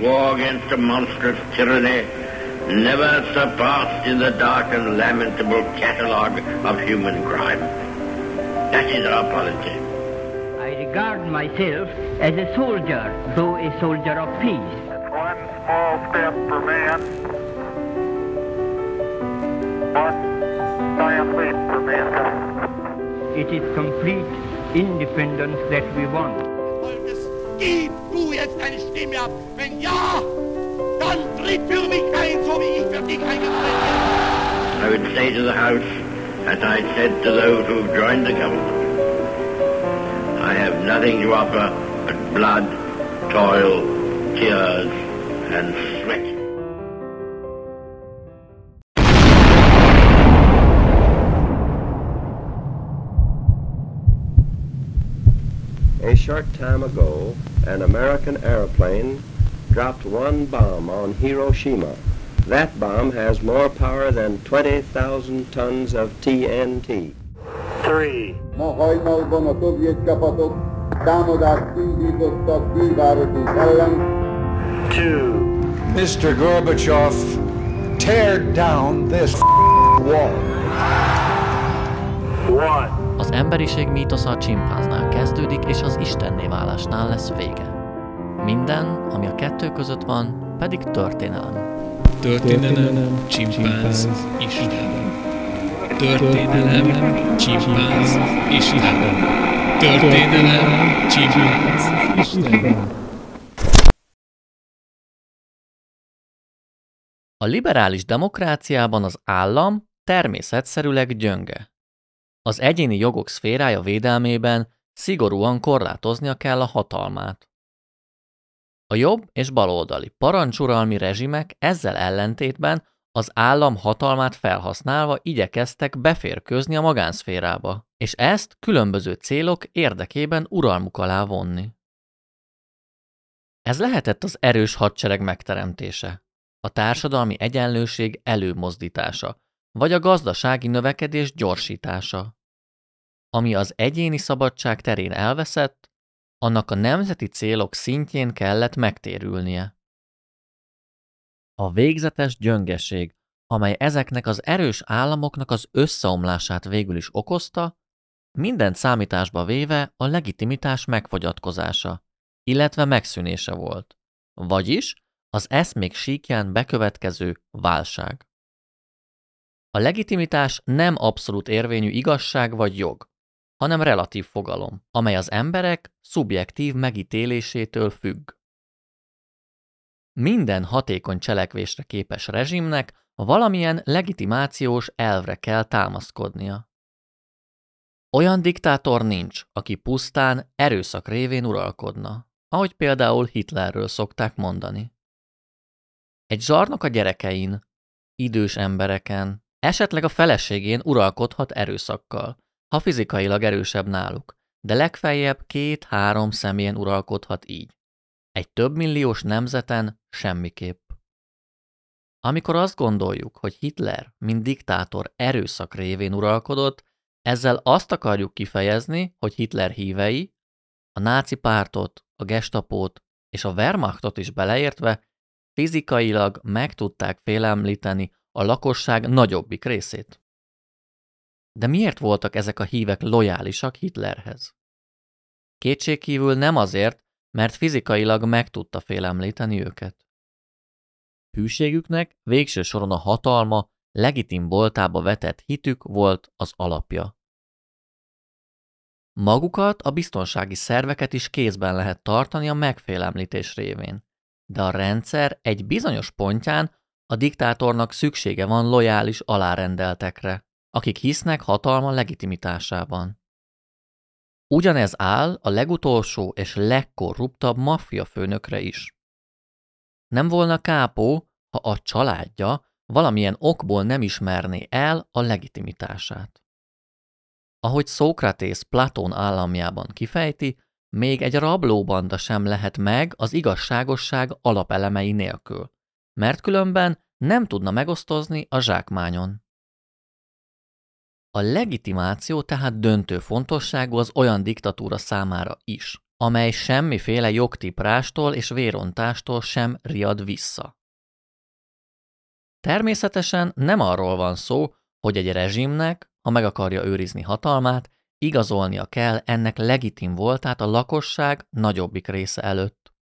war against a monstrous tyranny never surpassed in the dark and lamentable catalogue of human crime. That is our policy. I regard myself as a soldier, though a soldier of peace. It's one small step for man, one giant leap for mankind. It is complete independence that we want. Stimme ab. Wenn ja, dann tritt für mich ein, so wie ich für dich eingetreten bin. I would say to the House, as I said to those who joined the government, I have nothing to offer but blood, toil, tears, and short time ago, an American airplane dropped one bomb on Hiroshima. That bomb has more power than 20,000 tons of TNT. Three, Ma hajnalban a szovjet csapatok támadást indítottak külvárosunk ellen, two, Mr. Gorbachev, tear down this wall. one. Az emberiség mítosza a csimpánznál kezdődik, és az istenné válásnál lesz vége. Minden, ami a kettő között van, pedig történelem. Történelem, csimpánz, Isten. Történelem, csimpánz, Isten. Történelem, csimpánz, Isten. A liberális demokráciában az állam természetszerűleg gyönge. Az egyéni jogok szférája védelmében szigorúan korlátoznia kell a hatalmát. A jobb és baloldali parancsuralmi rezsimek ezzel ellentétben az állam hatalmát felhasználva igyekeztek beférkőzni a magánszférába, és ezt különböző célok érdekében uralmuk alá vonni. Ez lehetett az erős hadsereg megteremtése, a társadalmi egyenlőség előmozdítása, vagy a gazdasági növekedés gyorsítása. Ami az egyéni szabadság terén elveszett, annak a nemzeti célok szintjén kellett megtérülnie. A végzetes gyöngeség, amely ezeknek az erős államoknak az összeomlását végül is okozta, mindent számításba véve a legitimitás megfogyatkozása, illetve megszűnése volt, vagyis az eszmék síkján bekövetkező válság. A legitimitás nem abszolút érvényű igazság vagy jog, hanem relatív fogalom, amely az emberek szubjektív megítélésétől függ. Minden hatékony cselekvésre képes rezsimnek valamilyen legitimációs elvre kell támaszkodnia. Olyan diktátor nincs, aki pusztán erőszak révén uralkodna, ahogy például Hitlerről szokták mondani. Egy zsarnok a gyerekein, idős embereken, esetleg a feleségén uralkodhat erőszakkal, ha fizikailag erősebb náluk, de legfeljebb két-három személyen uralkodhat így. Egy több milliós nemzeten semmiképp. Amikor azt gondoljuk, hogy Hitler, mint diktátor erőszak révén uralkodott, ezzel azt akarjuk kifejezni, hogy Hitler hívei, a náci pártot, a gestapót és a Wehrmachtot is beleértve fizikailag meg tudták félemlíteni a lakosság nagyobbik részét. De miért voltak ezek a hívek lojálisak Hitlerhez? Kétségkívül nem azért, mert fizikailag meg tudta félemlíteni őket. Hűségüknek végső soron a hatalma legitim voltába vetett hitük volt az alapja. Magukat, a biztonsági szerveket is kézben lehet tartani a megfélemlítés révén, de a rendszer egy bizonyos pontján a diktátornak szüksége van lojális alárendeltekre, akik hisznek hatalma legitimitásában. Ugyanez áll a legutolsó és legkorruptabb maffia főnökre is. Nem volna kápó, ha a családja valamilyen okból nem ismerné el a legitimitását. Ahogy Szókratész Platón államjában kifejti, még egy rablóbanda sem lehet meg az igazságosság alapelemei nélkül, mert különben nem tudna megosztozni a zsákmányon. A legitimáció tehát döntő fontosságú az olyan diktatúra számára is, amely semmiféle jogtiprástól és vérontástól sem riad vissza. Természetesen nem arról van szó, hogy egy rezsimnek, ha meg akarja őrizni hatalmát, igazolnia kell ennek legitim voltát a lakosság nagyobbik része előtt.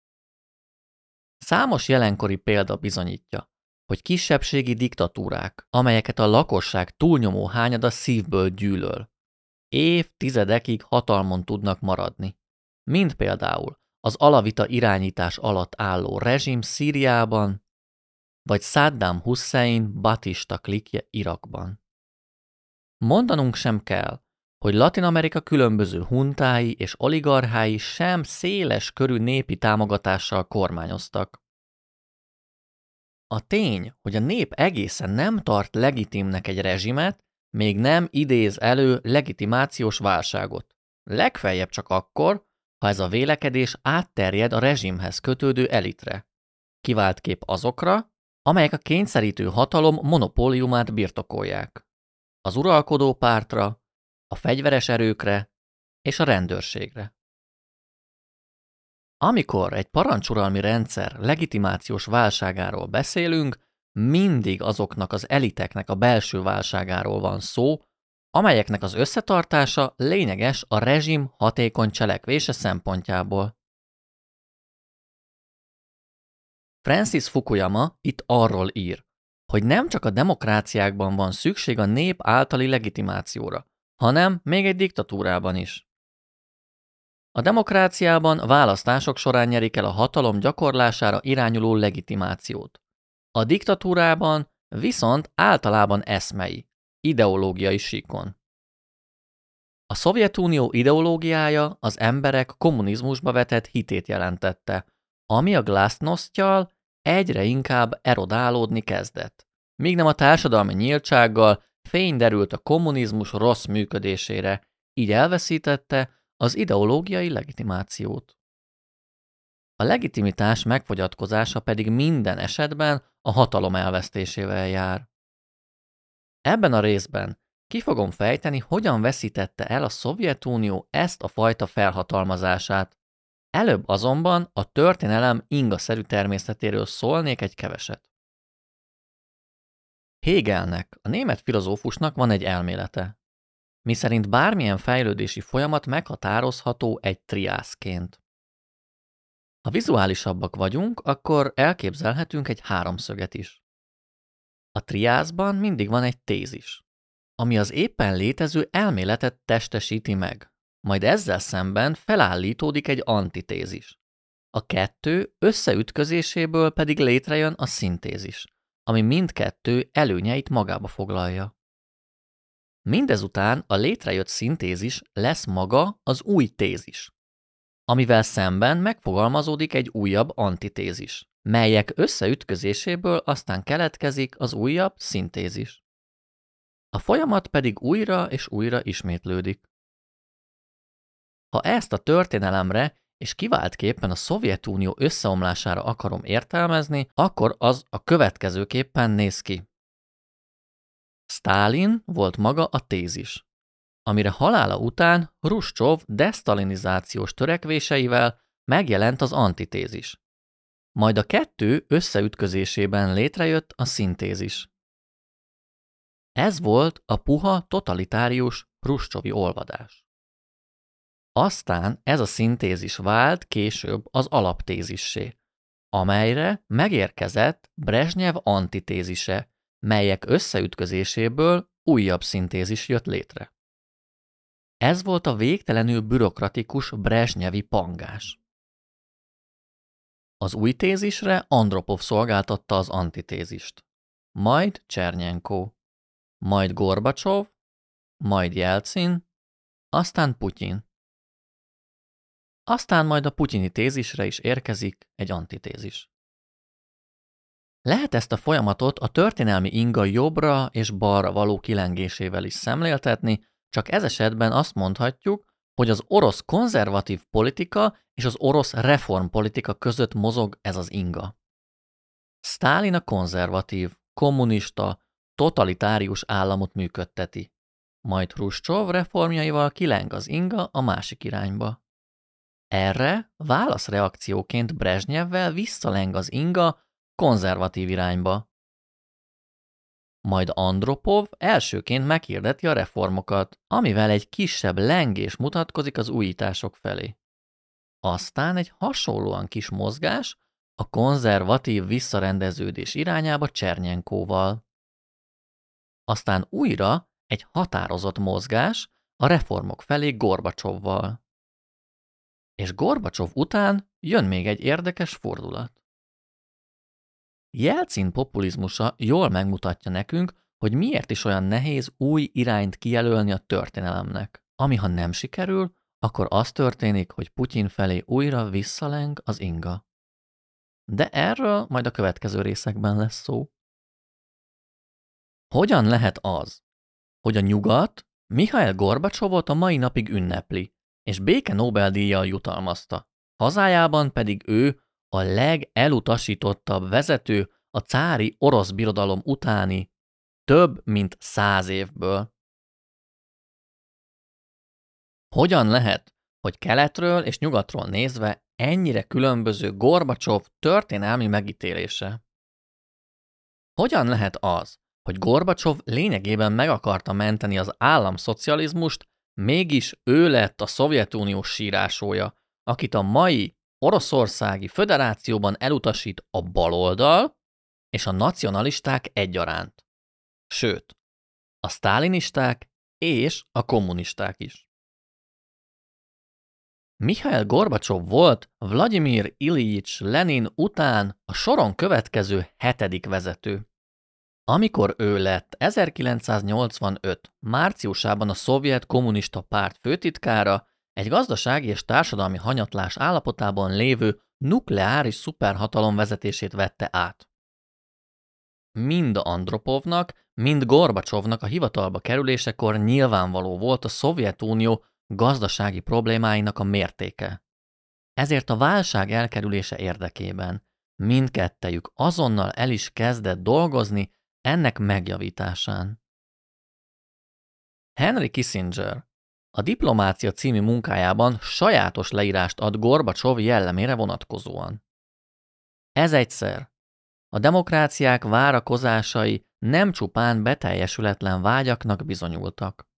Számos jelenkori példa bizonyítja, hogy kisebbségi diktatúrák, amelyeket a lakosság túlnyomó hányada szívből gyűlöl, évtizedekig hatalmon tudnak maradni. Mint például az alavita irányítás alatt álló rezsim Szíriában, vagy Saddam Hussein Batista klikje Irakban. Mondanunk sem kell, hogy Latin Amerika különböző huntái és oligarchái sem széles körű népi támogatással kormányoztak. A tény, hogy a nép egészen nem tart legitimnek egy rezsimet, még nem idéz elő legitimációs válságot. Legfeljebb csak akkor, ha ez a vélekedés átterjed a rezsimhez kötődő elitre. Kivált kép azokra, amelyek a kényszerítő hatalom monopóliumát birtokolják. Az uralkodó pártra, a fegyveres erőkre és a rendőrségre. Amikor egy parancsuralmi rendszer legitimációs válságáról beszélünk, mindig azoknak az eliteknek a belső válságáról van szó, amelyeknek az összetartása lényeges a rezsim hatékony cselekvése szempontjából. Francis Fukuyama itt arról ír, hogy nem csak a demokráciákban van szükség a nép általi legitimációra, hanem még egy diktatúrában is. A demokráciában választások során nyerik el a hatalom gyakorlására irányuló legitimációt. A diktatúrában viszont általában eszmei, ideológiai síkon. A Szovjetunió ideológiája az emberek kommunizmusba vetett hitét jelentette, ami a glasnosztjal egyre inkább erodálódni kezdett. Míg nem a társadalmi nyíltsággal fény derült a kommunizmus rossz működésére, így elveszítette az ideológiai legitimációt. A legitimitás megfogyatkozása pedig minden esetben a hatalom elvesztésével jár. Ebben a részben ki fogom fejteni, hogyan veszítette el a Szovjetunió ezt a fajta felhatalmazását. Előbb azonban a történelem ingaszerű természetéről szólnék egy keveset. Hegelnek, a német filozófusnak van egy elmélete, miszerint bármilyen fejlődési folyamat meghatározható egy triászként. Ha vizuálisabbak vagyunk, akkor elképzelhetünk egy háromszöget is. A triászban mindig van egy tézis, ami az éppen létező elméletet testesíti meg, majd ezzel szemben felállítódik egy antitézis. A kettő összeütközéséből pedig létrejön a szintézis, ami mindkettő előnyeit magába foglalja. Mindezután a létrejött szintézis lesz maga az új tézis, amivel szemben megfogalmazódik egy újabb antitézis, melyek összeütközéséből aztán keletkezik az újabb szintézis. A folyamat pedig újra és újra ismétlődik. Ha ezt a történelemre és kiváltképpen a Szovjetunió összeomlására akarom értelmezni, akkor az a következőképpen néz ki. Stálin volt maga a tézis, amire halála után Ruscsov desztalinizációs törekvéseivel megjelent az antitézis. Majd a kettő összeütközésében létrejött a szintézis. Ez volt a puha totalitárius Ruscsovi olvadás. Aztán ez a szintézis vált később az alaptézissé, amelyre megérkezett Brezsnyev antitézise, melyek összeütközéséből újabb szintézis jött létre. Ez volt a végtelenül bürokratikus Brezsnyevi pangás. Az új tézisre Andropov szolgáltatta az antitézist, majd Csernyenko, majd Gorbacsov, majd Jelcin, aztán Putyin. Aztán majd a putyini tézisre is érkezik egy antitézis. Lehet ezt a folyamatot a történelmi inga jobbra és balra való kilengésével is szemléltetni, csak ez esetben azt mondhatjuk, hogy az orosz konzervatív politika és az orosz reformpolitika között mozog ez az inga. Stálin a konzervatív, kommunista, totalitárius államot működteti, majd Hruscsov reformjaival kileng az inga a másik irányba. Erre válaszreakcióként Brezsnyevvel visszaleng az inga konzervatív irányba. Majd Andropov elsőként meghirdeti a reformokat, amivel egy kisebb lengés mutatkozik az újítások felé. Aztán egy hasonlóan kis mozgás a konzervatív visszarendeződés irányába Csernyenkóval. Aztán újra egy határozott mozgás a reformok felé Gorbacsovval. És Gorbacsov után jön még egy érdekes fordulat. Jelcin populizmusa jól megmutatja nekünk, hogy miért is olyan nehéz új irányt kijelölni a történelemnek. Ami ha nem sikerül, akkor az történik, hogy Putyin felé újra visszaleng az inga. De erről majd a következő részekben lesz szó. Hogyan lehet az, hogy a nyugat Mihail Gorbacsovot a mai napig ünnepli, és béke Nobel-díjjal jutalmazta, hazájában pedig ő a legelutasítottabb vezető a cári orosz birodalom utáni több mint száz évből. Hogyan lehet, hogy keletről és nyugatról nézve ennyire különböző Gorbacsov történelmi megítélése? Hogyan lehet az, hogy Gorbacsov lényegében meg akarta menteni az államszocializmust, mégis ő lett a Szovjetunió sírásója, akit a mai Oroszországi Föderációban elutasít a baloldal és a nacionalisták egyaránt. Sőt, a sztálinisták és a kommunisták is. Mihail Gorbacsov volt Vladimir Ilyich Lenin után a soron következő hetedik vezető. Amikor ő lett 1985. márciusában a szovjet kommunista párt főtitkára, egy gazdasági és társadalmi hanyatlás állapotában lévő nukleáris szuperhatalom vezetését vette át. Mind Andropovnak, mind Gorbacsovnak a hivatalba kerülésekor nyilvánvaló volt a Szovjetunió gazdasági problémáinak a mértéke. Ezért a válság elkerülése érdekében mindkettejük azonnal el is kezdett dolgozni ennek megjavításán. Henry Kissinger a Diplomácia című munkájában sajátos leírást ad Gorbacsov jellemére vonatkozóan. Ez egyszer. A demokráciák várakozásai nem csupán beteljesületlen vágyaknak bizonyultak.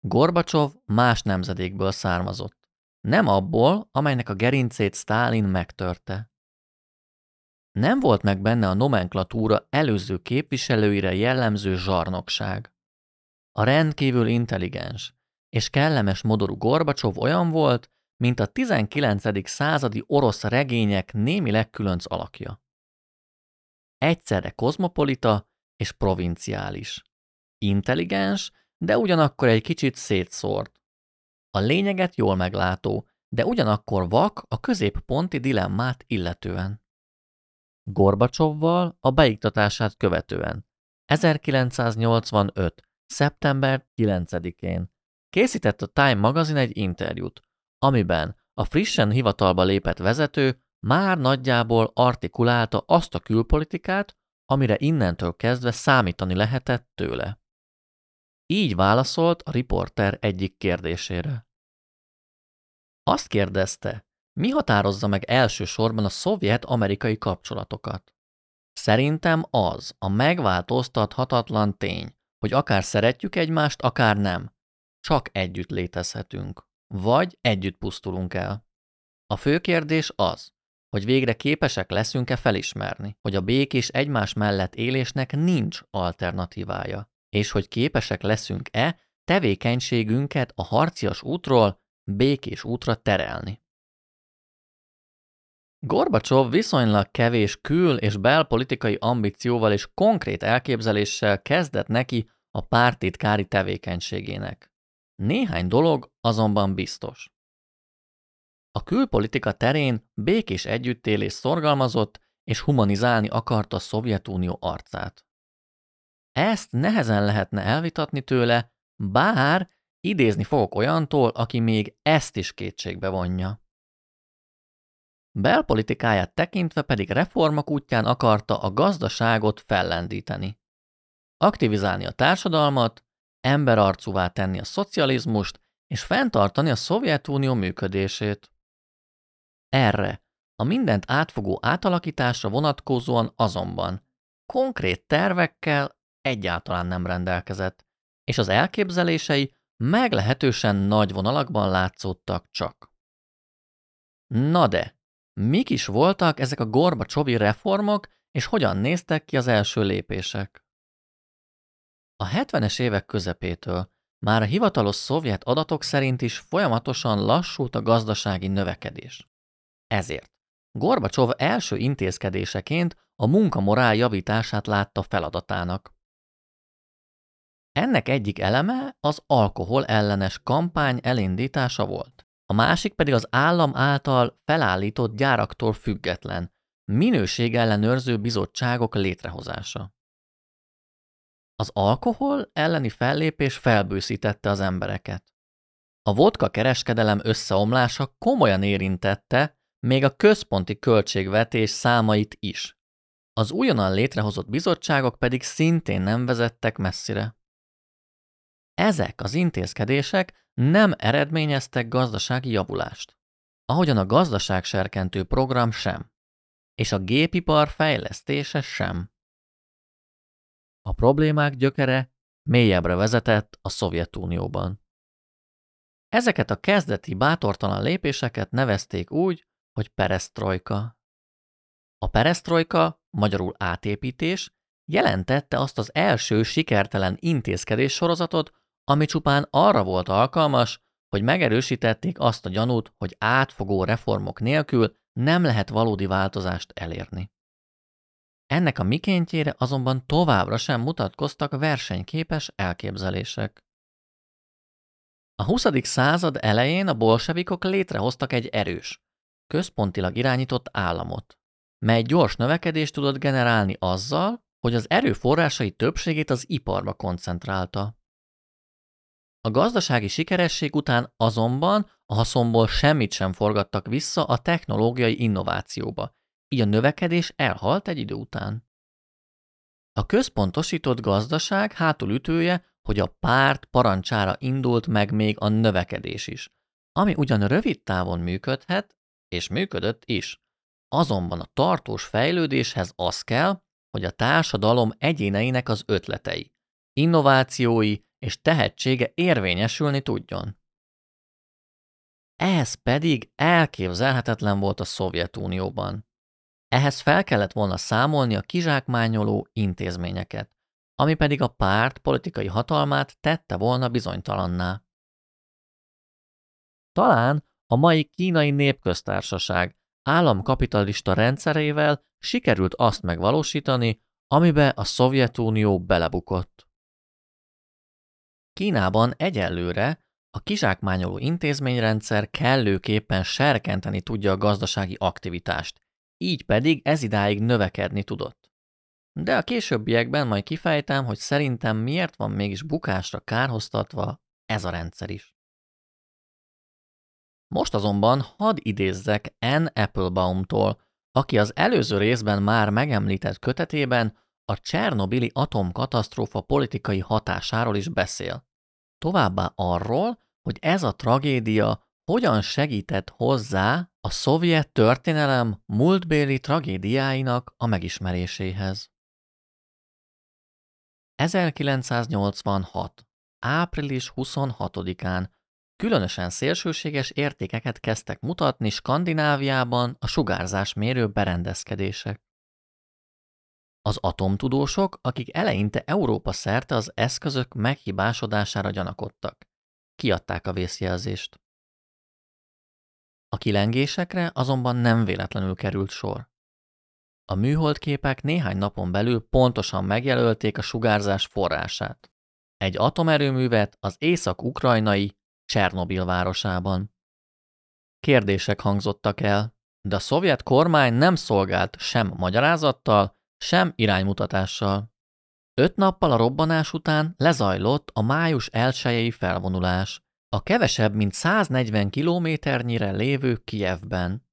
Gorbacsov más nemzedékből származott, nem abból, amelynek a gerincét Stálin megtörte. Nem volt meg benne a nomenklatúra előző képviselőire jellemző zsarnokság. A rendkívül intelligens és kellemes modorú Gorbacsov olyan volt, mint a 19. századi orosz regények némileg különc alakja. Egyszerre kozmopolita és provinciális. Intelligens, de ugyanakkor egy kicsit szétszórt. A lényeget jól meglátó, de ugyanakkor vak a középponti dilemmát illetően. Gorbacsovval a beiktatását követően. 1985. szeptember 9-én készített a Time magazin egy interjút, amiben a frissen hivatalba lépett vezető már nagyjából artikulálta azt a külpolitikát, amire innentől kezdve számítani lehetett tőle. Így válaszolt a riporter egyik kérdésére. Azt kérdezte, mi határozza meg elsősorban a szovjet-amerikai kapcsolatokat? Szerintem az a megváltoztathatatlan tény, hogy akár szeretjük egymást, akár nem. Csak együtt létezhetünk. Vagy együtt pusztulunk el. A fő kérdés az, hogy végre képesek leszünk-e felismerni, hogy a békés egymás mellett élésnek nincs alternatívája, és hogy képesek leszünk-e tevékenységünket a harcias útról békés útra terelni. Gorbacsov viszonylag kevés kül- és belpolitikai ambícióval és konkrét elképzeléssel kezdett neki a pártitkári tevékenységének. Néhány dolog azonban biztos. A külpolitika terén békés együttélés szorgalmazott és humanizálni akarta a Szovjetunió arcát. Ezt nehezen lehetne elvitatni tőle, bár idézni fogok olyantól, aki még ezt is kétségbe vonja. Belpolitikáját tekintve pedig reformok útján akarta a gazdaságot fellendíteni. Aktivizálni a társadalmat, emberarcúvá tenni a szocializmust és fenntartani a Szovjetunió működését. Erre, a mindent átfogó átalakításra vonatkozóan azonban konkrét tervekkel egyáltalán nem rendelkezett, és az elképzelései meglehetősen nagy vonalakban látszódtak csak. Na de, mik is voltak ezek a gorba csovi reformok, és hogyan néztek ki az első lépések? A 70-es évek közepétől már a hivatalos szovjet adatok szerint is folyamatosan lassult a gazdasági növekedés. Ezért Gorbacsov első intézkedéseként a munkamorál javítását látta feladatának. Ennek egyik eleme az alkohol ellenes kampány elindítása volt. A másik pedig az állam által felállított gyáraktól független, minőségellenőrző bizottságok létrehozása. Az alkohol elleni fellépés felbőszítette az embereket. A vodka kereskedelem összeomlása komolyan érintette még a központi költségvetés számait is. Az újonnan létrehozott bizottságok pedig szintén nem vezettek messzire. Ezek az intézkedések nem eredményeztek gazdasági javulást, ahogyan a gazdaságserkentő program sem, és a gépipar fejlesztése sem. A problémák gyökere mélyebbre vezetett a Szovjetunióban. Ezeket a kezdeti bátortalan lépéseket nevezték úgy, hogy peresztrojka. A peresztrojka, magyarul átépítés, jelentette azt az első sikertelen intézkedés sorozatot, ami csupán arra volt alkalmas, hogy megerősítették azt a gyanút, hogy átfogó reformok nélkül nem lehet valódi változást elérni. Ennek a mikéntjére azonban továbbra sem mutatkoztak versenyképes elképzelések. A 20. század elején a bolsevikok létrehoztak egy erős, központilag irányított államot, mely gyors növekedést tudott generálni azzal, hogy az erőforrásai többségét az iparba koncentrálta. A gazdasági sikeresség után azonban a haszonból semmit sem forgattak vissza a technológiai innovációba, így a növekedés elhalt egy idő után. A központosított gazdaság hátulütője, hogy a párt parancsára indult meg még a növekedés is, ami ugyan rövid távon működhet, és működött is. Azonban a tartós fejlődéshez az kell, hogy a társadalom egyéneinek az ötletei, innovációi és tehetsége érvényesülni tudjon. Ez pedig elképzelhetetlen volt a Szovjetunióban. Ehhez fel kellett volna számolni a kizsákmányoló intézményeket, ami pedig a párt politikai hatalmát tette volna bizonytalanná. Talán a mai kínai népköztársaság államkapitalista rendszerével sikerült azt megvalósítani, amibe a Szovjetunió belebukott. Kínában egyelőre a kizsákmányoló intézményrendszer kellőképpen serkenteni tudja a gazdasági aktivitást, így pedig ez idáig növekedni tudott. De a későbbiekben majd kifejtem, hogy szerintem miért van mégis bukásra kárhoztatva ez a rendszer is. Most azonban hadd idézzek N. Applebaumtól, aki az előző részben már megemlített kötetében a Csernobili atomkatasztrófa politikai hatásáról is beszél. Továbbá arról, hogy ez a tragédia hogyan segített hozzá a szovjet történelem múltbéli tragédiáinak a megismeréséhez. 1986. április 26-án Különösen szélsőséges értékeket kezdtek mutatni Skandináviában a sugárzásmérő berendezkedések. Az atomtudósok, akik eleinte Európa szerte az eszközök meghibásodására gyanakodtak, kiadták a vészjelzést. A kilengésekre azonban nem véletlenül került sor. A műholdképek néhány napon belül pontosan megjelölték a sugárzás forrását. Egy atomerőművet az észak-ukrajnai Csernobil városában. Kérdések hangzottak el, de a szovjet kormány nem szolgált sem magyarázattal, sem iránymutatással. Öt nappal a robbanás után lezajlott a május elsőjei felvonulás, a kevesebb, mint 140 kilométernyire lévő Kijevben.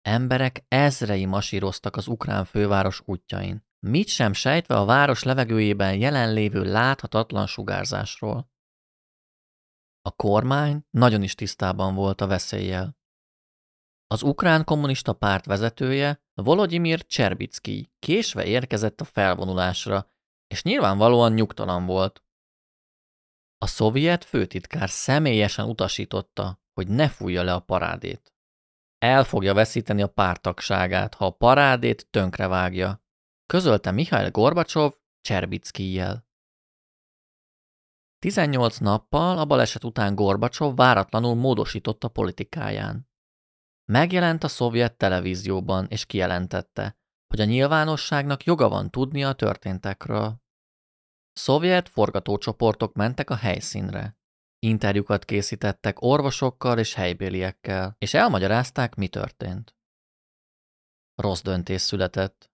Emberek ezrei masíroztak az ukrán főváros útjain, mit sem sejtve a város levegőjében jelenlévő láthatatlan sugárzásról. A kormány nagyon is tisztában volt a veszéllyel. Az ukrán kommunista párt vezetője, Volodymyr Cserbicki késve érkezett a felvonulásra, és nyilvánvalóan nyugtalan volt. A szovjet főtitkár személyesen utasította, hogy ne fújja le a parádét. El fogja veszíteni a pártagságát, ha a parádét tönkrevágja, közölte Mihail Gorbacsov Cserbickijjel. 18 nappal a baleset után Gorbacsov váratlanul módosította politikáján. Megjelent a szovjet televízióban, és kijelentette, hogy a nyilvánosságnak joga van tudnia a történtekről. Szovjet forgatócsoportok mentek a helyszínre. Interjúkat készítettek orvosokkal és helybéliekkel, és elmagyarázták, mi történt. Rossz döntés született.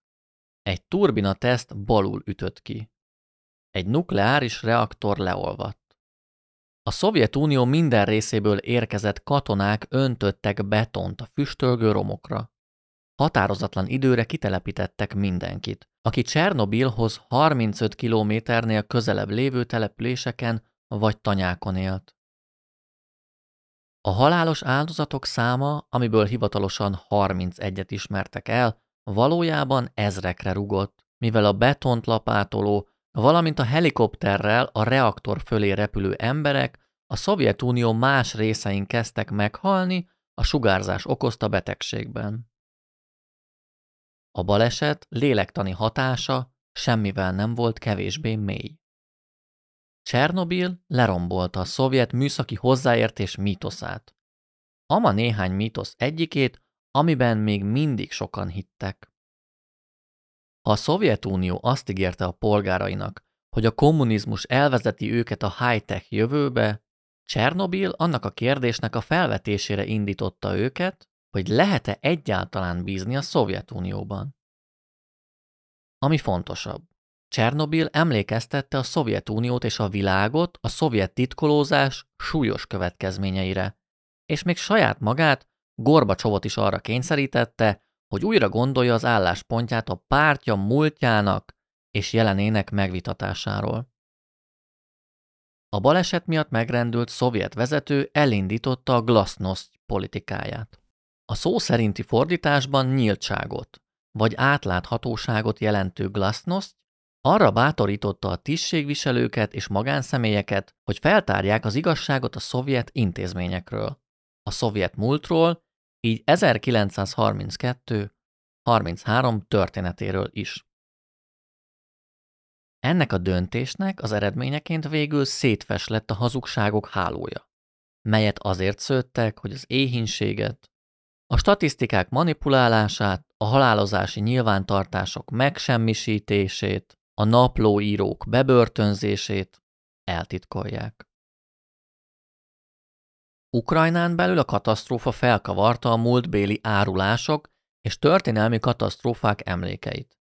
Egy turbina teszt balul ütött ki. Egy nukleáris reaktor leolvadt. A Szovjetunió minden részéből érkezett katonák öntöttek betont a füstölgő romokra. Határozatlan időre kitelepítettek mindenkit, aki Csernobilhoz 35 kilométernél közelebb lévő településeken vagy tanyákon élt. A halálos áldozatok száma, amiből hivatalosan 31-et ismertek el, valójában ezrekre rugott, mivel a betont lapátoló, valamint a helikopterrel a reaktor fölé repülő emberek a Szovjetunió más részein kezdtek meghalni a sugárzás okozta betegségben. A baleset lélektani hatása semmivel nem volt kevésbé mély. Csernobil lerombolta a szovjet műszaki hozzáértés mítoszát. Ama néhány mítosz egyikét, amiben még mindig sokan hittek. A Szovjetunió azt ígérte a polgárainak, hogy a kommunizmus elvezeti őket a high-tech jövőbe, Csernobil annak a kérdésnek a felvetésére indította őket, hogy lehet-e egyáltalán bízni a Szovjetunióban. Ami fontosabb, Csernobil emlékeztette a Szovjetuniót és a világot a szovjet titkolózás súlyos következményeire, és még saját magát, Gorbacsovot is arra kényszerítette, hogy újra gondolja az álláspontját a pártja múltjának és jelenének megvitatásáról. A baleset miatt megrendült szovjet vezető elindította a glasnost politikáját. A szó szerinti fordításban nyíltságot, vagy átláthatóságot jelentő glasnost arra bátorította a tisztségviselőket és magánszemélyeket, hogy feltárják az igazságot a szovjet intézményekről, a szovjet múltról, így 1932-33 történetéről is. Ennek a döntésnek az eredményeként végül szétfes lett a hazugságok hálója, melyet azért szőttek, hogy az éhínséget, a statisztikák manipulálását, a halálozási nyilvántartások megsemmisítését, a naplóírók bebörtönzését eltitkolják. Ukrajnán belül a katasztrófa felkavarta a múltbéli árulások és történelmi katasztrófák emlékeit,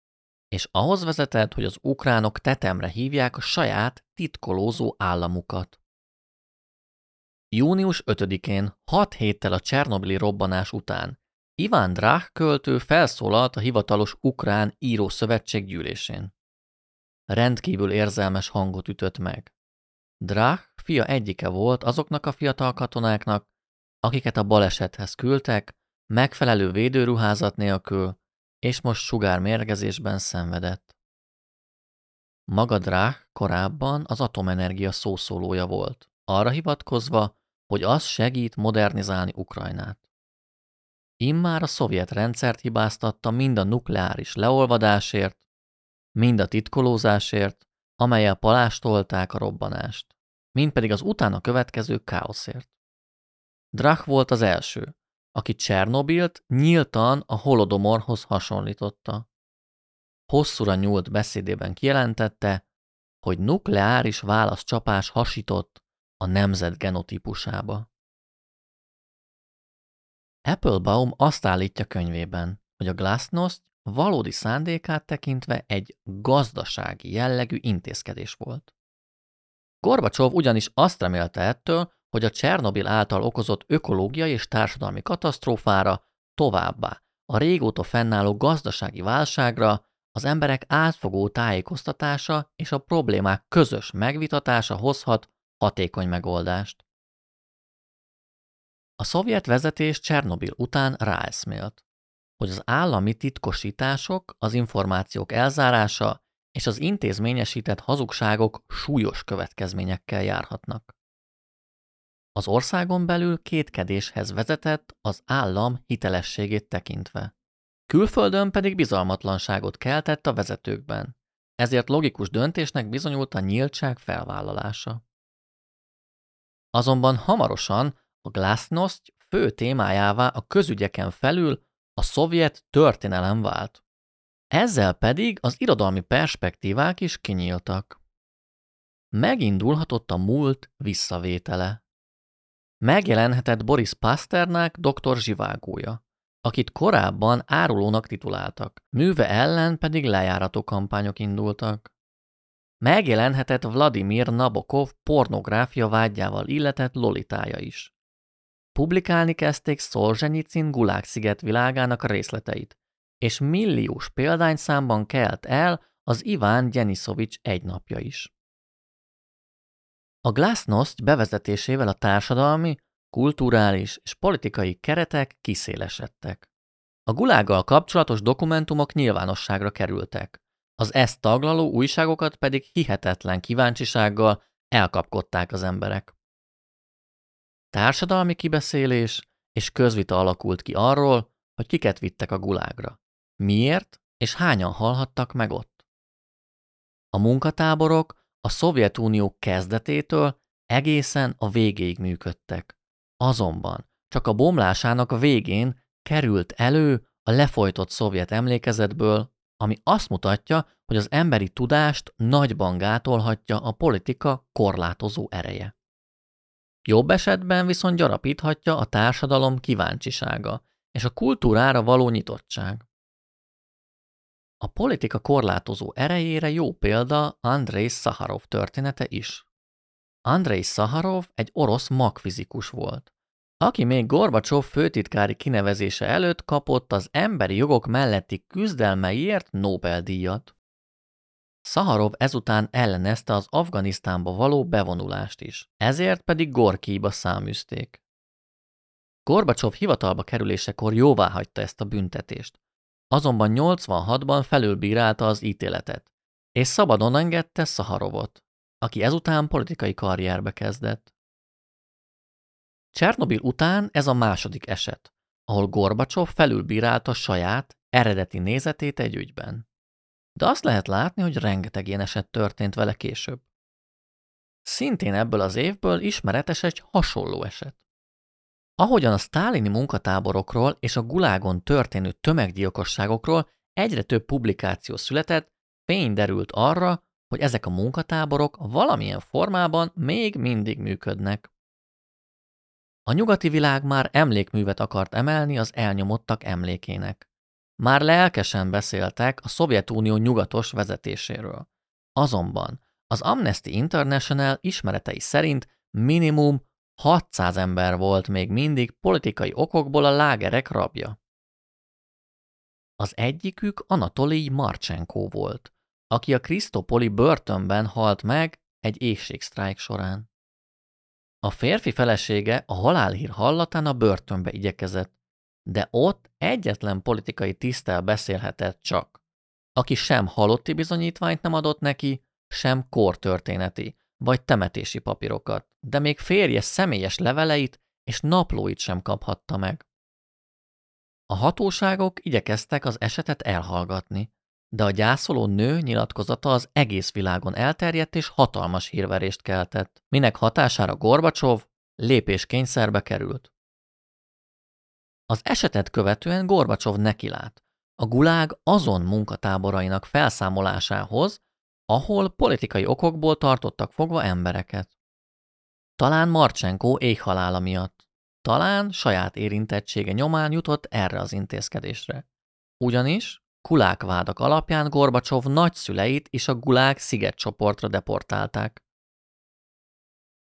és ahhoz vezetett, hogy az ukránok tetemre hívják a saját titkolózó államukat. Június 5-én, hat héttel a Csernobili robbanás után, Iván Drach költő felszólalt a hivatalos Ukrán Írószövetség gyűlésén. Rendkívül érzelmes hangot ütött meg. Drach fia egyike volt azoknak a fiatal katonáknak, akiket a balesethez küldtek, megfelelő védőruházat nélkül, és most sugármérgezésben szenvedett. Maga Drach korábban az atomenergia szószólója volt, arra hivatkozva, hogy az segít modernizálni Ukrajnát. Immár a szovjet rendszert hibáztatta mind a nukleáris leolvadásért, mind a titkolózásért, amelyel palástolták a robbanást, mind pedig az utána következő káoszért. Drach volt az első, aki Csernobilt nyíltan a Holodomorhoz hasonlította. Hosszúra nyúlt beszédében kijelentette, hogy nukleáris válaszcsapás hasított a nemzet genotípusába. Applebaum azt állítja könyvében, hogy a glasnost valódi szándékát tekintve egy gazdasági jellegű intézkedés volt. Gorbacsov ugyanis azt remélte ettől, hogy a Csernobil által okozott ökológiai és társadalmi katasztrófára továbbá a régóta fennálló gazdasági válságra az emberek átfogó tájékoztatása és a problémák közös megvitatása hozhat hatékony megoldást. A szovjet vezetés Csernobil után ráeszmélt, hogy az állami titkosítások, az információk elzárása és az intézményesített hazugságok súlyos következményekkel járhatnak. Az országon belül kétkedéshez vezetett az állam hitelességét tekintve. Külföldön pedig bizalmatlanságot keltett a vezetőkben, ezért logikus döntésnek bizonyult a nyíltság felvállalása. Azonban hamarosan a glasnost fő témájává a közügyeken felül a szovjet történelem vált. Ezzel pedig az irodalmi perspektívák is kinyíltak. Megindulhatott a múlt visszavétele. Megjelenhetett Boris Pasternák doktor zsivágója, akit korábban árulónak tituláltak, műve ellen pedig lejárató kampányok indultak. Megjelenhetett Vladimir Nabokov pornográfia vágyával illetett lolitája is. Publikálni kezdték Szolzsenyicin Gulág-sziget világának részleteit, és milliós példányszámban kelt el az Iván Gyeniszovics egynapja is. A glasnost bevezetésével a társadalmi, kulturális és politikai keretek kiszélesedtek. A gulággal kapcsolatos dokumentumok nyilvánosságra kerültek, az ezt taglaló újságokat pedig hihetetlen kíváncsisággal elkapkodták az emberek. Társadalmi kibeszélés és közvita alakult ki arról, hogy kiket vittek a gulágra. Miért és hányan halhattak meg ott? A munkatáborok a Szovjetunió kezdetétől egészen a végéig működtek. Azonban csak a bomlásának végén került elő a lefolytott szovjet emlékezetből, ami azt mutatja, hogy az emberi tudást nagyban gátolhatja a politika korlátozó ereje. Jobb esetben viszont gyarapíthatja a társadalom kíváncsisága és a kultúrára való nyitottság. A politika korlátozó erejére jó példa Andrei Szaharov története is. Andrei Szaharov egy orosz magfizikus volt, aki még Gorbacsov főtitkári kinevezése előtt kapott az emberi jogok melletti küzdelmeiért Nobel-díjat. Szaharov ezután ellenezte az Afganisztánba való bevonulást is, ezért pedig Gorkiba száműzték. Gorbacsov hivatalba kerülésekor jóvá hagyta ezt a büntetést, azonban 86-ban felülbírálta az ítéletet, és szabadon engedte Szaharovot, aki ezután politikai karrierbe kezdett. Csernobil után ez a második eset, ahol Gorbacsov felülbírálta saját, eredeti nézetét egy ügyben. De azt lehet látni, hogy rengeteg ilyen eset történt vele később. Szintén ebből az évből ismeretes egy hasonló eset. Ahogyan a sztálini munkatáborokról és a gulágon történő tömeggyilkosságokról egyre több publikáció született, fény derült arra, hogy ezek a munkatáborok valamilyen formában még mindig működnek. A nyugati világ már emlékművet akart emelni az elnyomottak emlékének. Már lelkesen beszéltek a Szovjetunió nyugatos vezetéséről. Azonban az Amnesty International ismeretei szerint minimum 600 ember volt még mindig politikai okokból a lágerek rabja. Az egyikük Anatolij Marcsenko volt, aki a Krisztopoli börtönben halt meg egy éjségsztrájk során. A férfi felesége a halálhír hallatán a börtönbe igyekezett, de ott egyetlen politikai tisztel beszélhetett csak, aki sem halotti bizonyítványt nem adott neki, sem kortörténeti vagy temetési papírokat, de még férje személyes leveleit és naplóit sem kaphatta meg. A hatóságok igyekeztek az esetet elhallgatni, de a gyászoló nő nyilatkozata az egész világon elterjedt és hatalmas hírverést keltett, minek hatására Gorbacsov lépéskényszerbe került. Az esetet követően Gorbacsov nekilát a gulág azon munkatáborainak felszámolásához, ahol politikai okokból tartottak fogva embereket. Talán Marcsenko éjhalála miatt, talán saját érintettsége nyomán jutott erre az intézkedésre. Ugyanis kulákvádak alapján Gorbacsov nagyszüleit is a gulák szigetcsoportra deportálták.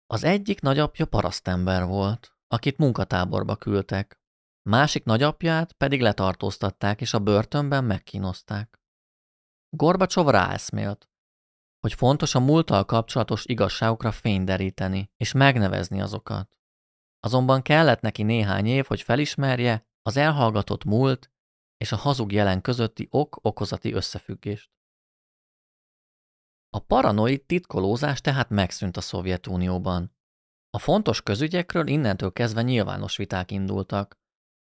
Az egyik nagyapja parasztember volt, akit munkatáborba küldtek, másik nagyapját pedig letartóztatták és a börtönben megkínozták. Gorbacsov ráeszmélt, hogy fontos a múlttal kapcsolatos igazságokra fényderíteni és megnevezni azokat. Azonban kellett neki néhány év, hogy felismerje az elhallgatott múlt és a hazug jelen közötti ok-okozati összefüggést. A paranoid titkolózás tehát megszűnt a Szovjetunióban. A fontos közügyekről innentől kezdve nyilvános viták indultak,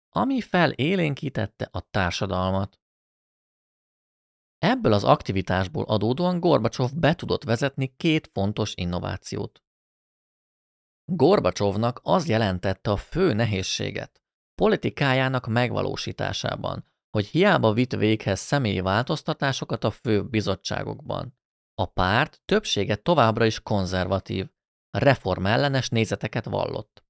ami felélénkítette a társadalmat. Ebből az aktivitásból adódóan Gorbacsov be tudott vezetni két fontos innovációt. Gorbacsovnak az jelentette a fő nehézséget politikájának megvalósításában, hogy hiába vitt véghez személyi változtatásokat a fő bizottságokban. A párt többsége továbbra is konzervatív, reformellenes nézeteket vallott.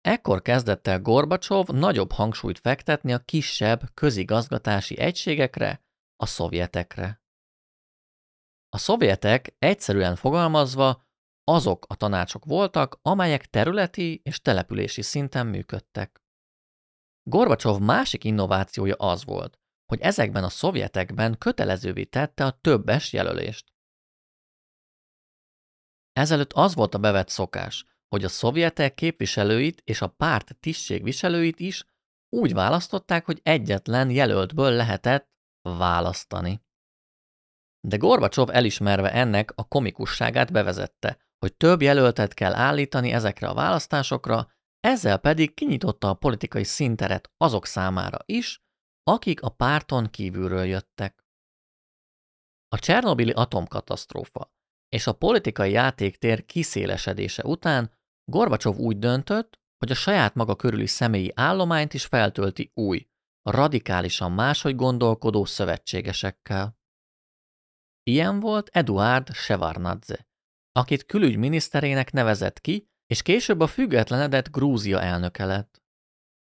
Ekkor kezdett el Gorbacsov nagyobb hangsúlyt fektetni a kisebb közigazgatási egységekre, a szovjetekre. A szovjetek egyszerűen fogalmazva azok a tanácsok voltak, amelyek területi és települési szinten működtek. Gorbacsov másik innovációja az volt, hogy ezekben a szovjetekben kötelezővé tette a többes jelölést. Ezelőtt az volt a bevett szokás, hogy a szovjetek képviselőit és a párt tisztségviselőit is úgy választották, hogy egyetlen jelöltből lehetett választani. De Gorbacsov elismerve ennek a komikusságát bevezette, hogy több jelöltet kell állítani ezekre a választásokra, ezzel pedig kinyitotta a politikai színteret azok számára is, akik a párton kívülről jöttek. A Csernobili atomkatasztrófa és a politikai játéktér kiszélesedése után Gorbacsov úgy döntött, hogy a saját maga körüli személyi állományt is feltölti új, radikálisan máshogy gondolkodó szövetségesekkel. Ilyen volt Eduard Sevarnadze, akit külügyminiszterének nevezett ki, és később a függetlenedett Grúzia elnöke lett.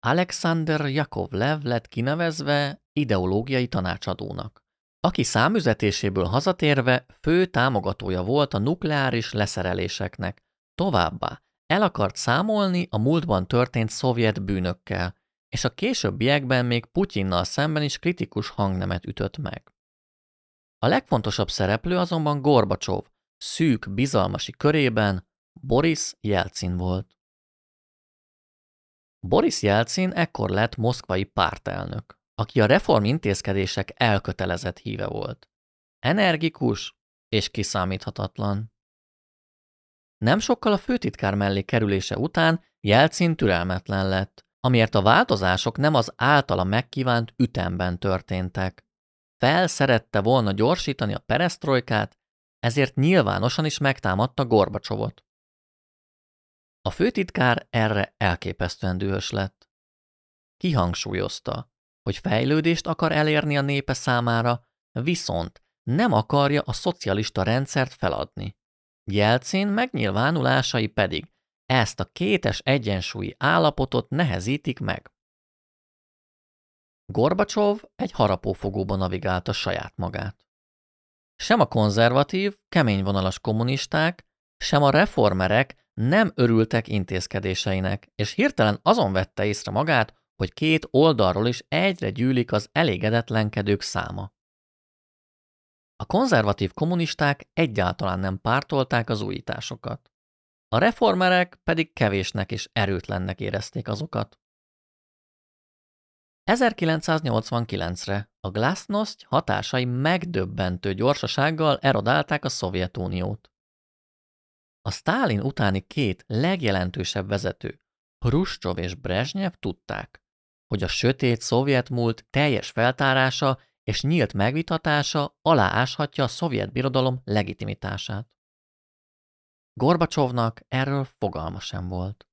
Alexander Jakovlev lett kinevezve ideológiai tanácsadónak, aki számüzetéséből hazatérve fő támogatója volt a nukleáris leszereléseknek, továbbá el akart számolni a múltban történt szovjet bűnökkel, és a későbbiekben még Putyinnal szemben is kritikus hangnemet ütött meg. A legfontosabb szereplő azonban Gorbacsov, szűk, bizalmasi körében Boris Jelcin volt. Boris Jelcin ekkor lett moszkvai pártelnök, aki a reform intézkedések elkötelezett híve volt. Energikus és kiszámíthatatlan. Nem sokkal a főtitkár mellé kerülése után Jelcin türelmetlen lett, amiért a változások nem az általa megkívánt ütemben történtek. Felszerette volna gyorsítani a peresztrojkát, ezért nyilvánosan is megtámadta Gorbacsovot. A főtitkár erre elképesztően dühös lett. Kihangsúlyozta, hogy fejlődést akar elérni a népe számára, viszont nem akarja a szocialista rendszert feladni. Jelcin megnyilvánulásai pedig ezt a kétes egyensúlyi állapotot nehezítik meg. Gorbacsov egy harapófogóba navigálta saját magát. Sem a konzervatív, keményvonalas kommunisták, sem a reformerek nem örültek intézkedéseinek, és hirtelen azon vette észre magát, hogy két oldalról is egyre gyűlik az elégedetlenkedők száma. A konzervatív kommunisták egyáltalán nem pártolták az újításokat. A reformerek pedig kevésnek és erőtlennek érezték azokat. 1989-re a glasnost hatásai megdöbbentő gyorsasággal erodálták a Szovjetuniót. A Stálin utáni két legjelentősebb vezető, Hruscsov és Brezsnyev tudták, hogy a sötét szovjet múlt teljes feltárása és nyílt megvitatása alááshatja a szovjet birodalom legitimitását. Gorbacsovnak erről fogalma sem volt.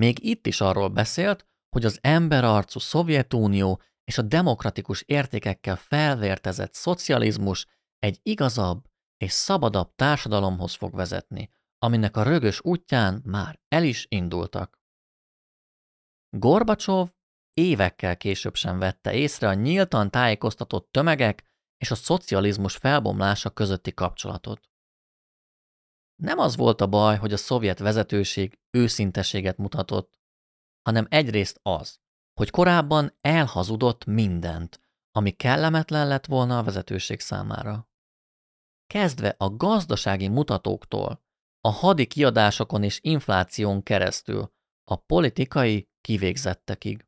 Még itt is arról beszélt, hogy az emberarcú Szovjetunió és a demokratikus értékekkel felvértezett szocializmus egy igazabb és szabadabb társadalomhoz fog vezetni, aminek a rögös útján már el is indultak. Gorbacsov évekkel később sem vette észre a nyíltan tájékoztatott tömegek és a szocializmus felbomlása közötti kapcsolatot. Nem az volt a baj, hogy a szovjet vezetőség őszinteséget mutatott, hanem egyrészt az, hogy korábban elhazudott mindent, ami kellemetlen lett volna a vezetőség számára. Kezdve a gazdasági mutatóktól, a hadi kiadásokon és infláción keresztül, a politikai kivégzettekig.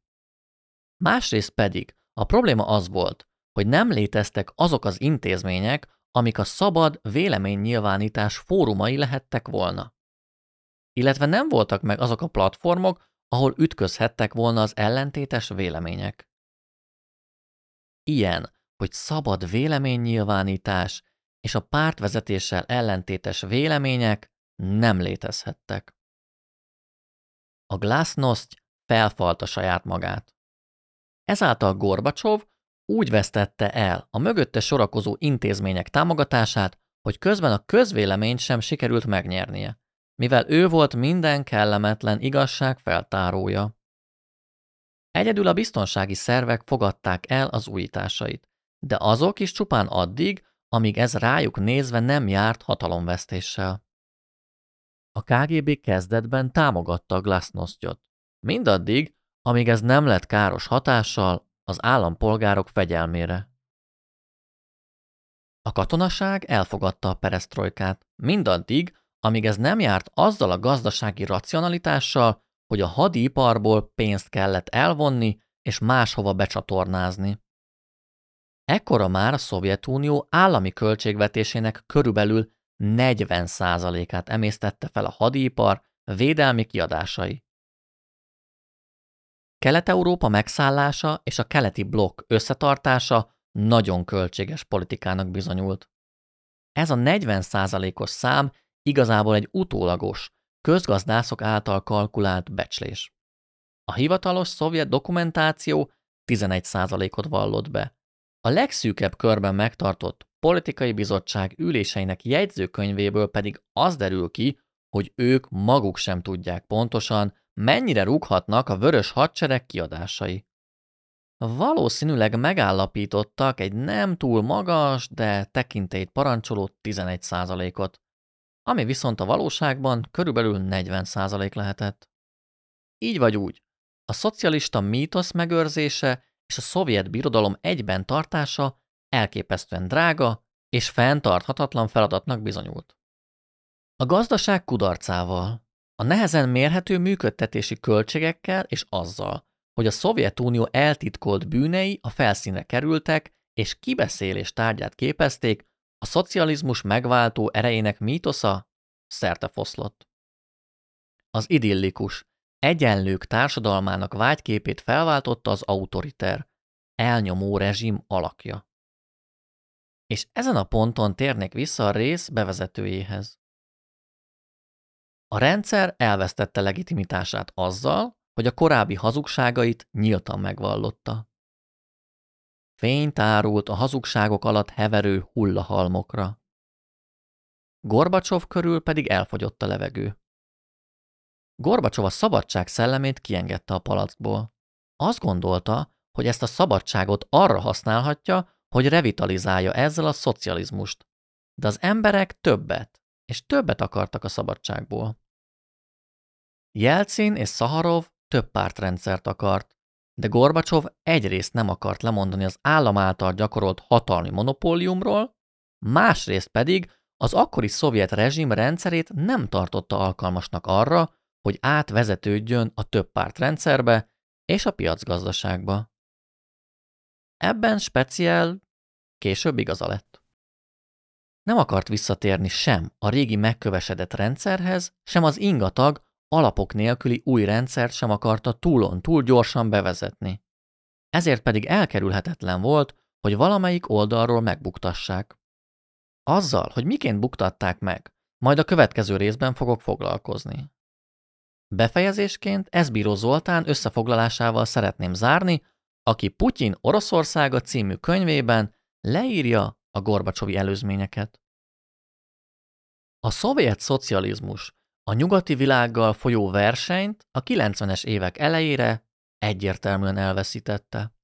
Másrészt pedig a probléma az volt, hogy nem léteztek azok az intézmények, amik a szabad véleménynyilvánítás fórumai lehettek volna. Illetve nem voltak meg azok a platformok, ahol ütközhettek volna az ellentétes vélemények. Ilyen, hogy szabad véleménynyilvánítás és a pártvezetéssel ellentétes vélemények nem létezhettek. A glasnost felfalta saját magát. Ezáltal Gorbacsov úgy vesztette el a mögötte sorakozó intézmények támogatását, hogy közben a közvéleményt sem sikerült megnyernie, mivel ő volt minden kellemetlen igazság feltárója. Egyedül a biztonsági szervek fogadták el az újításait, de azok is csupán addig, amíg ez rájuk nézve nem járt hatalomvesztéssel. A KGB kezdetben támogatta a mindaddig, amíg ez nem lett káros hatással az állampolgárok fegyelmére. A katonaság elfogadta a peresztrojkát, mindaddig, amíg ez nem járt azzal a gazdasági racionalitással, hogy a hadiiparból pénzt kellett elvonni és máshova becsatornázni. Ekkora már a Szovjetunió állami költségvetésének körülbelül 40%-át emésztette fel a hadipar védelmi kiadásai. Kelet-Európa megszállása és a keleti blokk összetartása nagyon költséges politikának bizonyult. Ez a 40%-os szám igazából egy utólagos, közgazdászok által kalkulált becslés. A hivatalos szovjet dokumentáció 11%-ot vallott be. A legszűkebb körben megtartott politikai bizottság üléseinek jegyzőkönyvéből pedig az derül ki, hogy ők maguk sem tudják pontosan, mennyire rúghatnak a vörös hadsereg kiadásai. Valószínűleg megállapítottak egy nem túl magas, de tekintélyt parancsoló 11%-ot, ami viszont a valóságban körülbelül 40% lehetett. Így vagy úgy, a szocialista mítosz megőrzése és a szovjet birodalom egyben tartása elképesztően drága és fenntarthatatlan feladatnak bizonyult. A gazdaság kudarcával, a nehezen mérhető működtetési költségekkel és azzal, hogy a Szovjetunió eltitkolt bűnei a felszínre kerültek és kibeszélés tárgyát képezték, a szocializmus megváltó erejének mítosza szerte foszlott. Az idillikus, egyenlők társadalmának vágyképét felváltotta az autoriter, elnyomó rezsim alakja. És ezen a ponton térnék vissza a rész bevezetőjéhez. A rendszer elvesztette legitimitását azzal, hogy a korábbi hazugságait nyíltan megvallotta. Fényt árult a hazugságok alatt heverő hullahalmokra. Gorbacsov körül pedig elfogyott a levegő. Gorbacsov a szabadság szellemét kiengedte a palackból. Azt gondolta, hogy ezt a szabadságot arra használhatja, hogy revitalizálja ezzel a szocializmust. De az emberek többet, és többet akartak a szabadságból. Jelcin és Szaharov több pártrendszert akart, de Gorbacsov egyrészt nem akart lemondani az állam által gyakorolt hatalmi monopóliumról, másrészt pedig az akkori szovjet rezsim rendszerét nem tartotta alkalmasnak arra, hogy átvezetődjön a több pártrendszerbe és a piacgazdaságba. Ebben speciál később igaza lett. Nem akart visszatérni sem a régi megkövesedett rendszerhez, sem az ingatag, alapok nélküli új rendszert sem akarta túlon túl gyorsan bevezetni. Ezért pedig elkerülhetetlen volt, hogy valamelyik oldalról megbuktassák. Azzal, hogy miként buktatták meg, majd a következő részben fogok foglalkozni. Befejezésként Ezbíró Zoltán összefoglalásával szeretném zárni, aki Putyin Oroszországa című könyvében leírja a Gorbacsovi előzményeket. A szovjet szocializmus a nyugati világgal folyó versenyt a 90-es évek elejére egyértelműen elveszítette.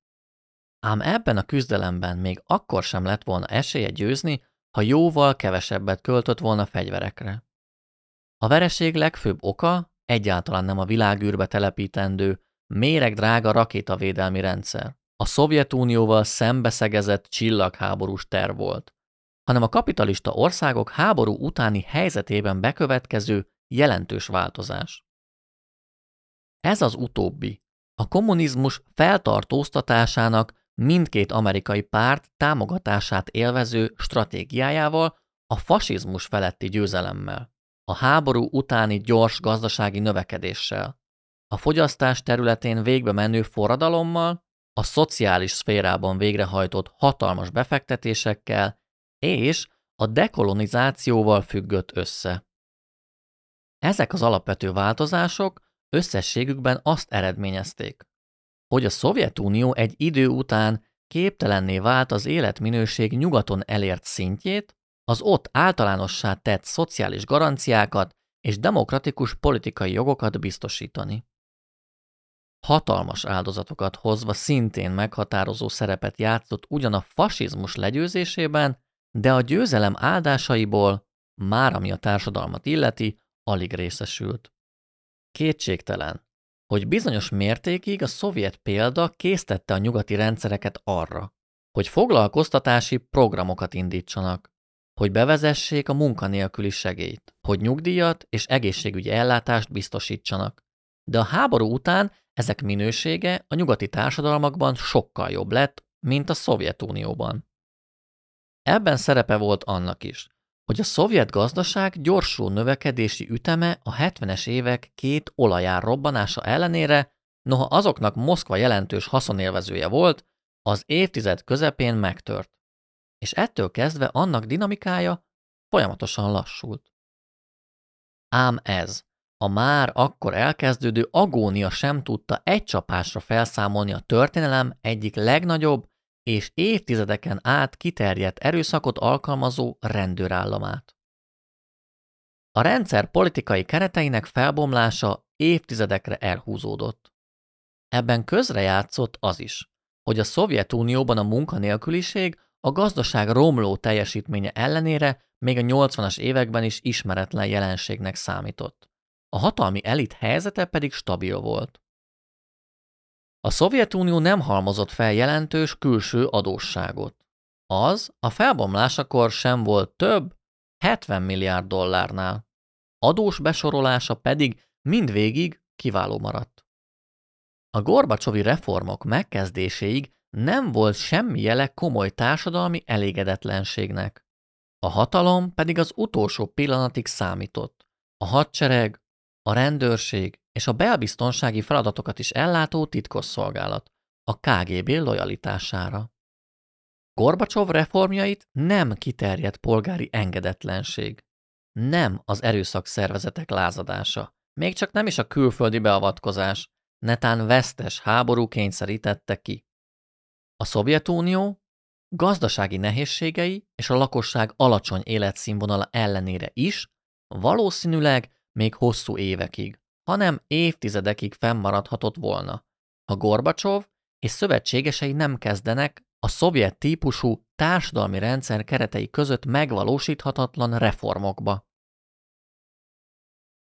Ám ebben a küzdelemben még akkor sem lett volna esélye győzni, ha jóval kevesebbet költött volna fegyverekre. A vereség legfőbb oka egyáltalán nem a világűrbe telepítendő, méregdrága rakétavédelmi rendszer. A Szovjetunióval szembeszegezett csillagháborús terv volt. hanem a kapitalista országok háború utáni helyzetében bekövetkező jelentős változás. Ez az utóbbi, a kommunizmus feltartóztatásának mindkét amerikai párt támogatását élvező stratégiájával, a fasizmus feletti győzelemmel, a háború utáni gyors gazdasági növekedéssel, a fogyasztás területén végbe menő forradalommal, a szociális szférában végrehajtott hatalmas befektetésekkel és a dekolonizációval függött össze. Ezek az alapvető változások összességükben azt eredményezték, hogy a Szovjetunió egy idő után képtelenné vált az életminőség nyugaton elért szintjét, az ott általánossá tett szociális garanciákat és demokratikus politikai jogokat biztosítani. Hatalmas áldozatokat hozva szintén meghatározó szerepet játszott ugyan a fasizmus legyőzésében, de a győzelem áldásaiból, már ami a társadalmat illeti, alig részesült. Kétségtelen, hogy bizonyos mértékig a szovjet példa késztette a nyugati rendszereket arra, hogy foglalkoztatási programokat indítsanak, hogy bevezessék a munkanélküli segélyt, hogy nyugdíjat és egészségügyi ellátást biztosítsanak. De a háború után ezek minősége a nyugati társadalmakban sokkal jobb lett, mint a Szovjetunióban. Ebben szerepe volt annak is, hogy a szovjet gazdaság gyorsuló növekedési üteme a 70-es évek két olajár robbanása ellenére, noha azoknak Moszkva jelentős haszonélvezője volt, az évtized közepén megtört, és ettől kezdve annak dinamikája folyamatosan lassult. Ám ez, a már akkor elkezdődő agónia sem tudta egy csapásra felszámolni a történelem egyik legnagyobb és évtizedeken át kiterjedt erőszakot alkalmazó rendőrállamát. A rendszer politikai kereteinek felbomlása évtizedekre elhúzódott. Ebben közrejátszott az is, hogy a Szovjetunióban a munkanélküliség a gazdaság romló teljesítménye ellenére még a 80-as években is ismeretlen jelenségnek számított. A hatalmi elit helyzete pedig stabil volt. A Szovjetunió nem halmozott fel jelentős külső adósságot. Az a felbomlásakor sem volt több 70 milliárd dollárnál. Adós besorolása pedig mindvégig kiváló maradt. A Gorbacsovi reformok megkezdéséig nem volt semmi jele komoly társadalmi elégedetlenségnek. A hatalom pedig az utolsó pillanatig számított. A hadsereg, a rendőrség és a belbiztonsági feladatokat is ellátó titkosszolgálat, a KGB lojalitására. Gorbacsov reformjait nem kiterjedt polgári engedetlenség, nem az erőszak szervezetek lázadása, még csak nem is a külföldi beavatkozás, netán vesztes háború kényszerítette ki. A Szovjetunió gazdasági nehézségei és a lakosság alacsony életszínvonala ellenére is valószínűleg még hosszú évekig, hanem évtizedekig fennmaradhatott volna, ha Gorbacsov és szövetségesei nem kezdenek a szovjet típusú társadalmi rendszer keretei között megvalósíthatatlan reformokba.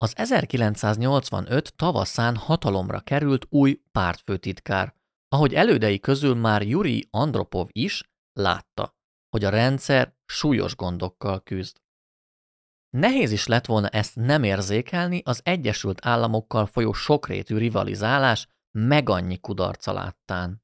Az 1985 tavaszán hatalomra került új pártfőtitkár, ahogy elődei közül már Yuri Andropov is látta, hogy a rendszer súlyos gondokkal küzd. Nehéz is lett volna ezt nem érzékelni az Egyesült Államokkal folyó sokrétű rivalizálás meg annyi kudarca láttán.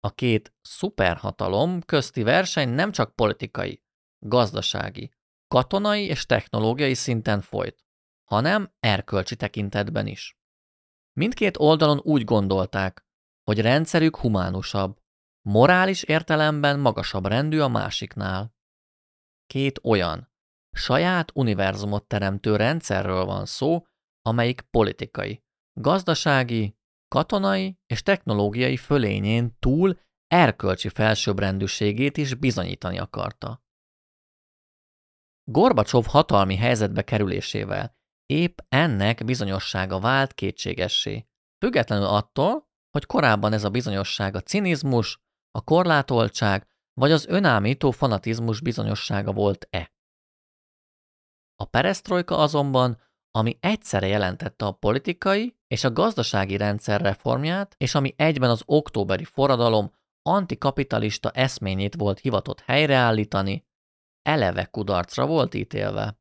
A két szuperhatalom közti verseny nem csak politikai, gazdasági, katonai és technológiai szinten folyt, hanem erkölcsi tekintetben is. Mindkét oldalon úgy gondolták, hogy rendszerük humánusabb, morális értelemben magasabb rendű a másiknál. Két olyan, saját univerzumot teremtő rendszerről van szó, amelyik politikai, gazdasági, katonai és technológiai fölényén túl erkölcsi felsőbbrendűségét is bizonyítani akarta. Gorbacsov hatalmi helyzetbe kerülésével épp ennek bizonyossága vált kétségessé, függetlenül attól, hogy korábban ez a bizonyosság a cinizmus, a korlátoltság vagy az önállító fanatizmus bizonyossága volt-e. A perestroika azonban, ami egyszerre jelentette a politikai és a gazdasági rendszer reformját, és ami egyben az októberi forradalom antikapitalista eszményét volt hivatott helyreállítani, eleve kudarcra volt ítélve.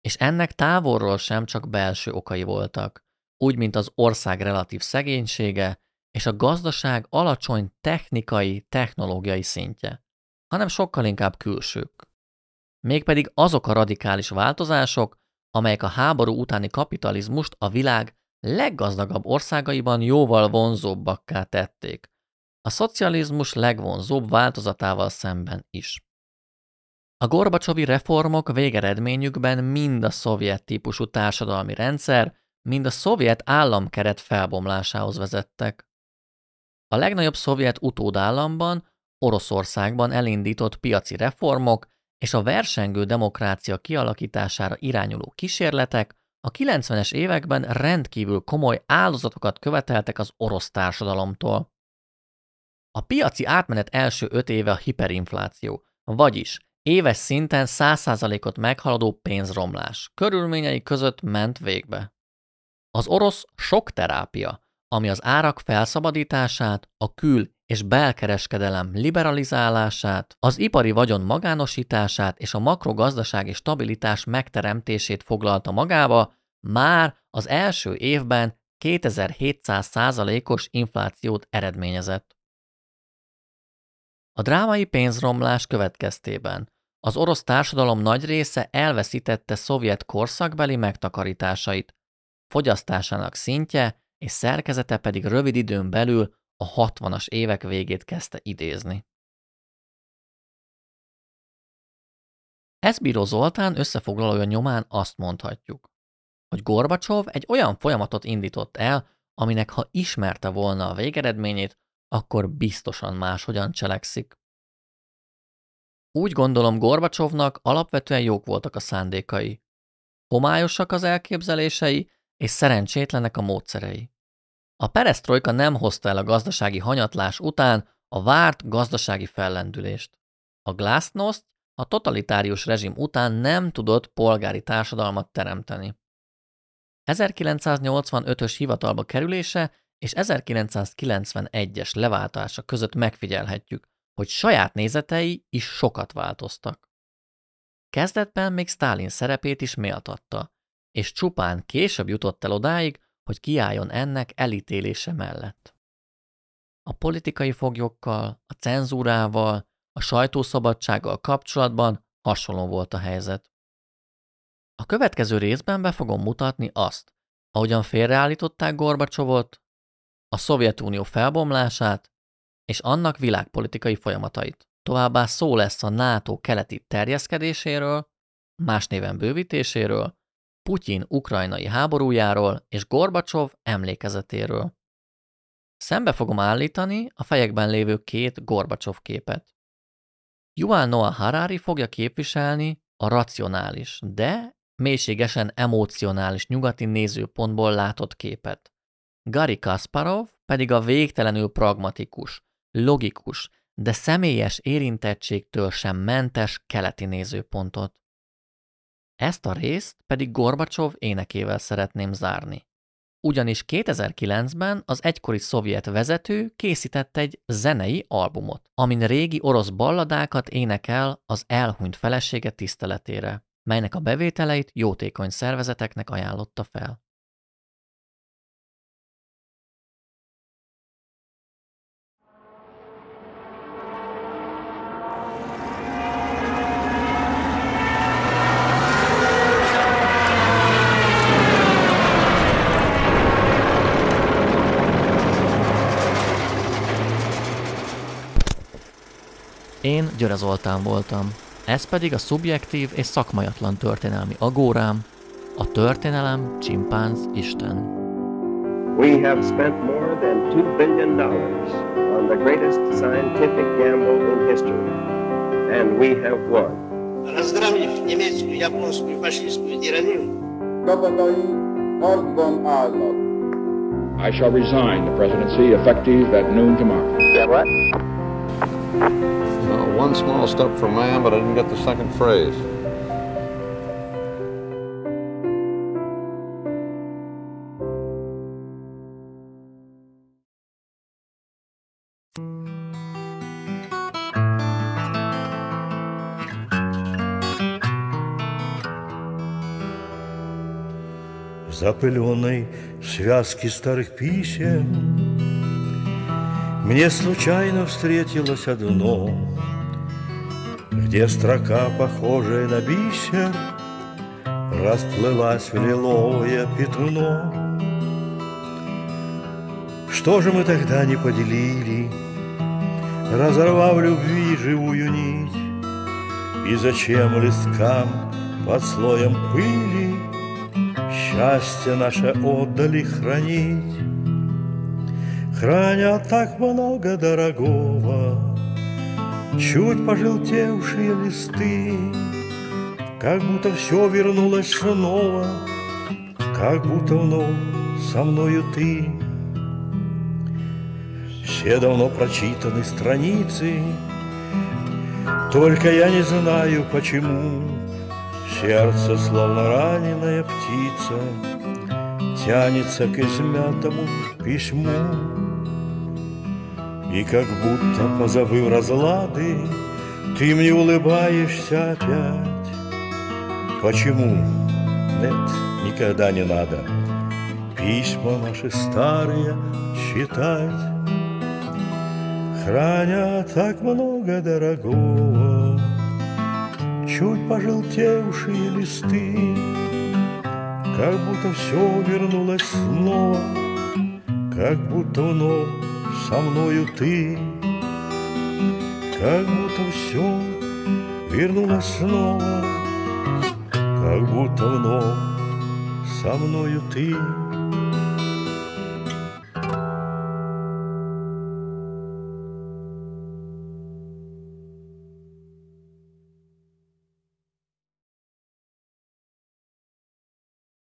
És ennek távolról sem csak belső okai voltak, úgy, mint az ország relatív szegénysége és a gazdaság alacsony technikai, technológiai szintje, hanem sokkal inkább külsők. Mégpedig azok a radikális változások, amelyek a háború utáni kapitalizmust a világ leggazdagabb országaiban jóval vonzóbbakká tették, a szocializmus legvonzóbb változatával szemben is. A Gorbacsovi reformok végeredményükben mind a szovjet típusú társadalmi rendszer, mind a szovjet államkeret felbomlásához vezettek. A legnagyobb szovjet utódállamban, Oroszországban elindított piaci reformok és a versengő demokrácia kialakítására irányuló kísérletek a 90-es években rendkívül komoly áldozatokat követeltek az orosz társadalomtól. A piaci átmenet első öt éve a hiperinfláció, vagyis éves szinten 100%-ot meghaladó pénzromlás körülményei között ment végbe. Az orosz sok terápia, ami az árak felszabadítását, a kül- és belkereskedelem liberalizálását, az ipari vagyon magánosítását és a makrogazdasági stabilitás megteremtését foglalta magába, már az első évben 2700 százalékos inflációt eredményezett. A drámai pénzromlás következtében az orosz társadalom nagy része elveszítette szovjet korszakbeli megtakarításait, fogyasztásának szintje és szerkezete pedig rövid időn belül a 60-as évek végét kezdte idézni. Eszbíró Zoltán összefoglalója nyomán azt mondhatjuk, hogy Gorbacsov egy olyan folyamatot indított el, aminek ha ismerte volna a végeredményét, akkor biztosan máshogyan cselekszik. Úgy gondolom Gorbacsovnak alapvetően jók voltak a szándékai. Homályosak az elképzelései, és szerencsétlenek a módszerei. A peresztrojka nem hozta el a gazdasági hanyatlás után a várt gazdasági fellendülést. A glasnost a totalitárius rezsim után nem tudott polgári társadalmat teremteni. 1985-ös hivatalba kerülése és 1991-es leváltása között megfigyelhetjük, hogy saját nézetei is sokat változtak. Kezdetben még Stalin szerepét is méltatta, és csupán később jutott el odáig, hogy kiálljon ennek elítélése mellett. A politikai foglyokkal, a cenzúrával, a sajtószabadsággal kapcsolatban hasonló volt a helyzet. A következő részben be fogom mutatni azt, ahogyan félreállították Gorbacsovot, a Szovjetunió felbomlását és annak világpolitikai folyamatait. Továbbá szó lesz a NATO keleti terjeszkedéséről, más néven bővítéséről, Putyin ukrajnai háborújáról és Gorbacsov emlékezetéről. Szembe fogom állítani a fejekben lévő két Gorbacsov képet. Yuval Noah Harari fogja képviselni a racionális, de mélységesen emocionális nyugati nézőpontból látott képet. Gary Kasparov pedig a végtelenül pragmatikus, logikus, de személyes érintettségtől sem mentes keleti nézőpontot. Ezt a részt pedig Gorbacsov énekével szeretném zárni. Ugyanis 2009-ben az egykori szovjet vezető készített egy zenei albumot, amin régi orosz balladákat énekel az elhunyt felesége tiszteletére, melynek a bevételeit jótékony szervezeteknek ajánlotta fel. Én Györe Zoltán voltam. Ez pedig a szubjektív és szakmajatlan történelmi agórám, a történelem csimpánz Isten. We have spent more than $2 billion on the greatest scientific gamble in history, and we have won. Разгромив немецкую, японскую, фашистскую тиранию, Csapataink harcban állnak. I shall resign the presidency effective at noon tomorrow. Yeah, what? Well, one small step for man, but I didn't get the second phrase. запыленной связки старых писем Мне случайно встретилось одно, Где строка, похожая на бисер, Расплылась в лиловое пятно. Что же мы тогда не поделили, Разорвав любви живую нить? И зачем листкам под слоем пыли Счастье наше отдали хранить? Храня так много дорогого, Чуть пожелтевшие листы, Как будто все вернулось снова, Как будто вновь со мною ты. Все давно прочитаны страницы, Только я не знаю, почему Сердце, словно раненая птица, Тянется к измятому письму. И как будто, позабыв разлады, Ты мне улыбаешься опять. Почему? Нет, никогда не надо Письма наши старые читать. Храня так много дорогого, Чуть пожелтевшие листы, Как будто все вернулось снова, Как будто вновь со мною ты, Как будто все вернулось снова, Как будто вновь со мною ты.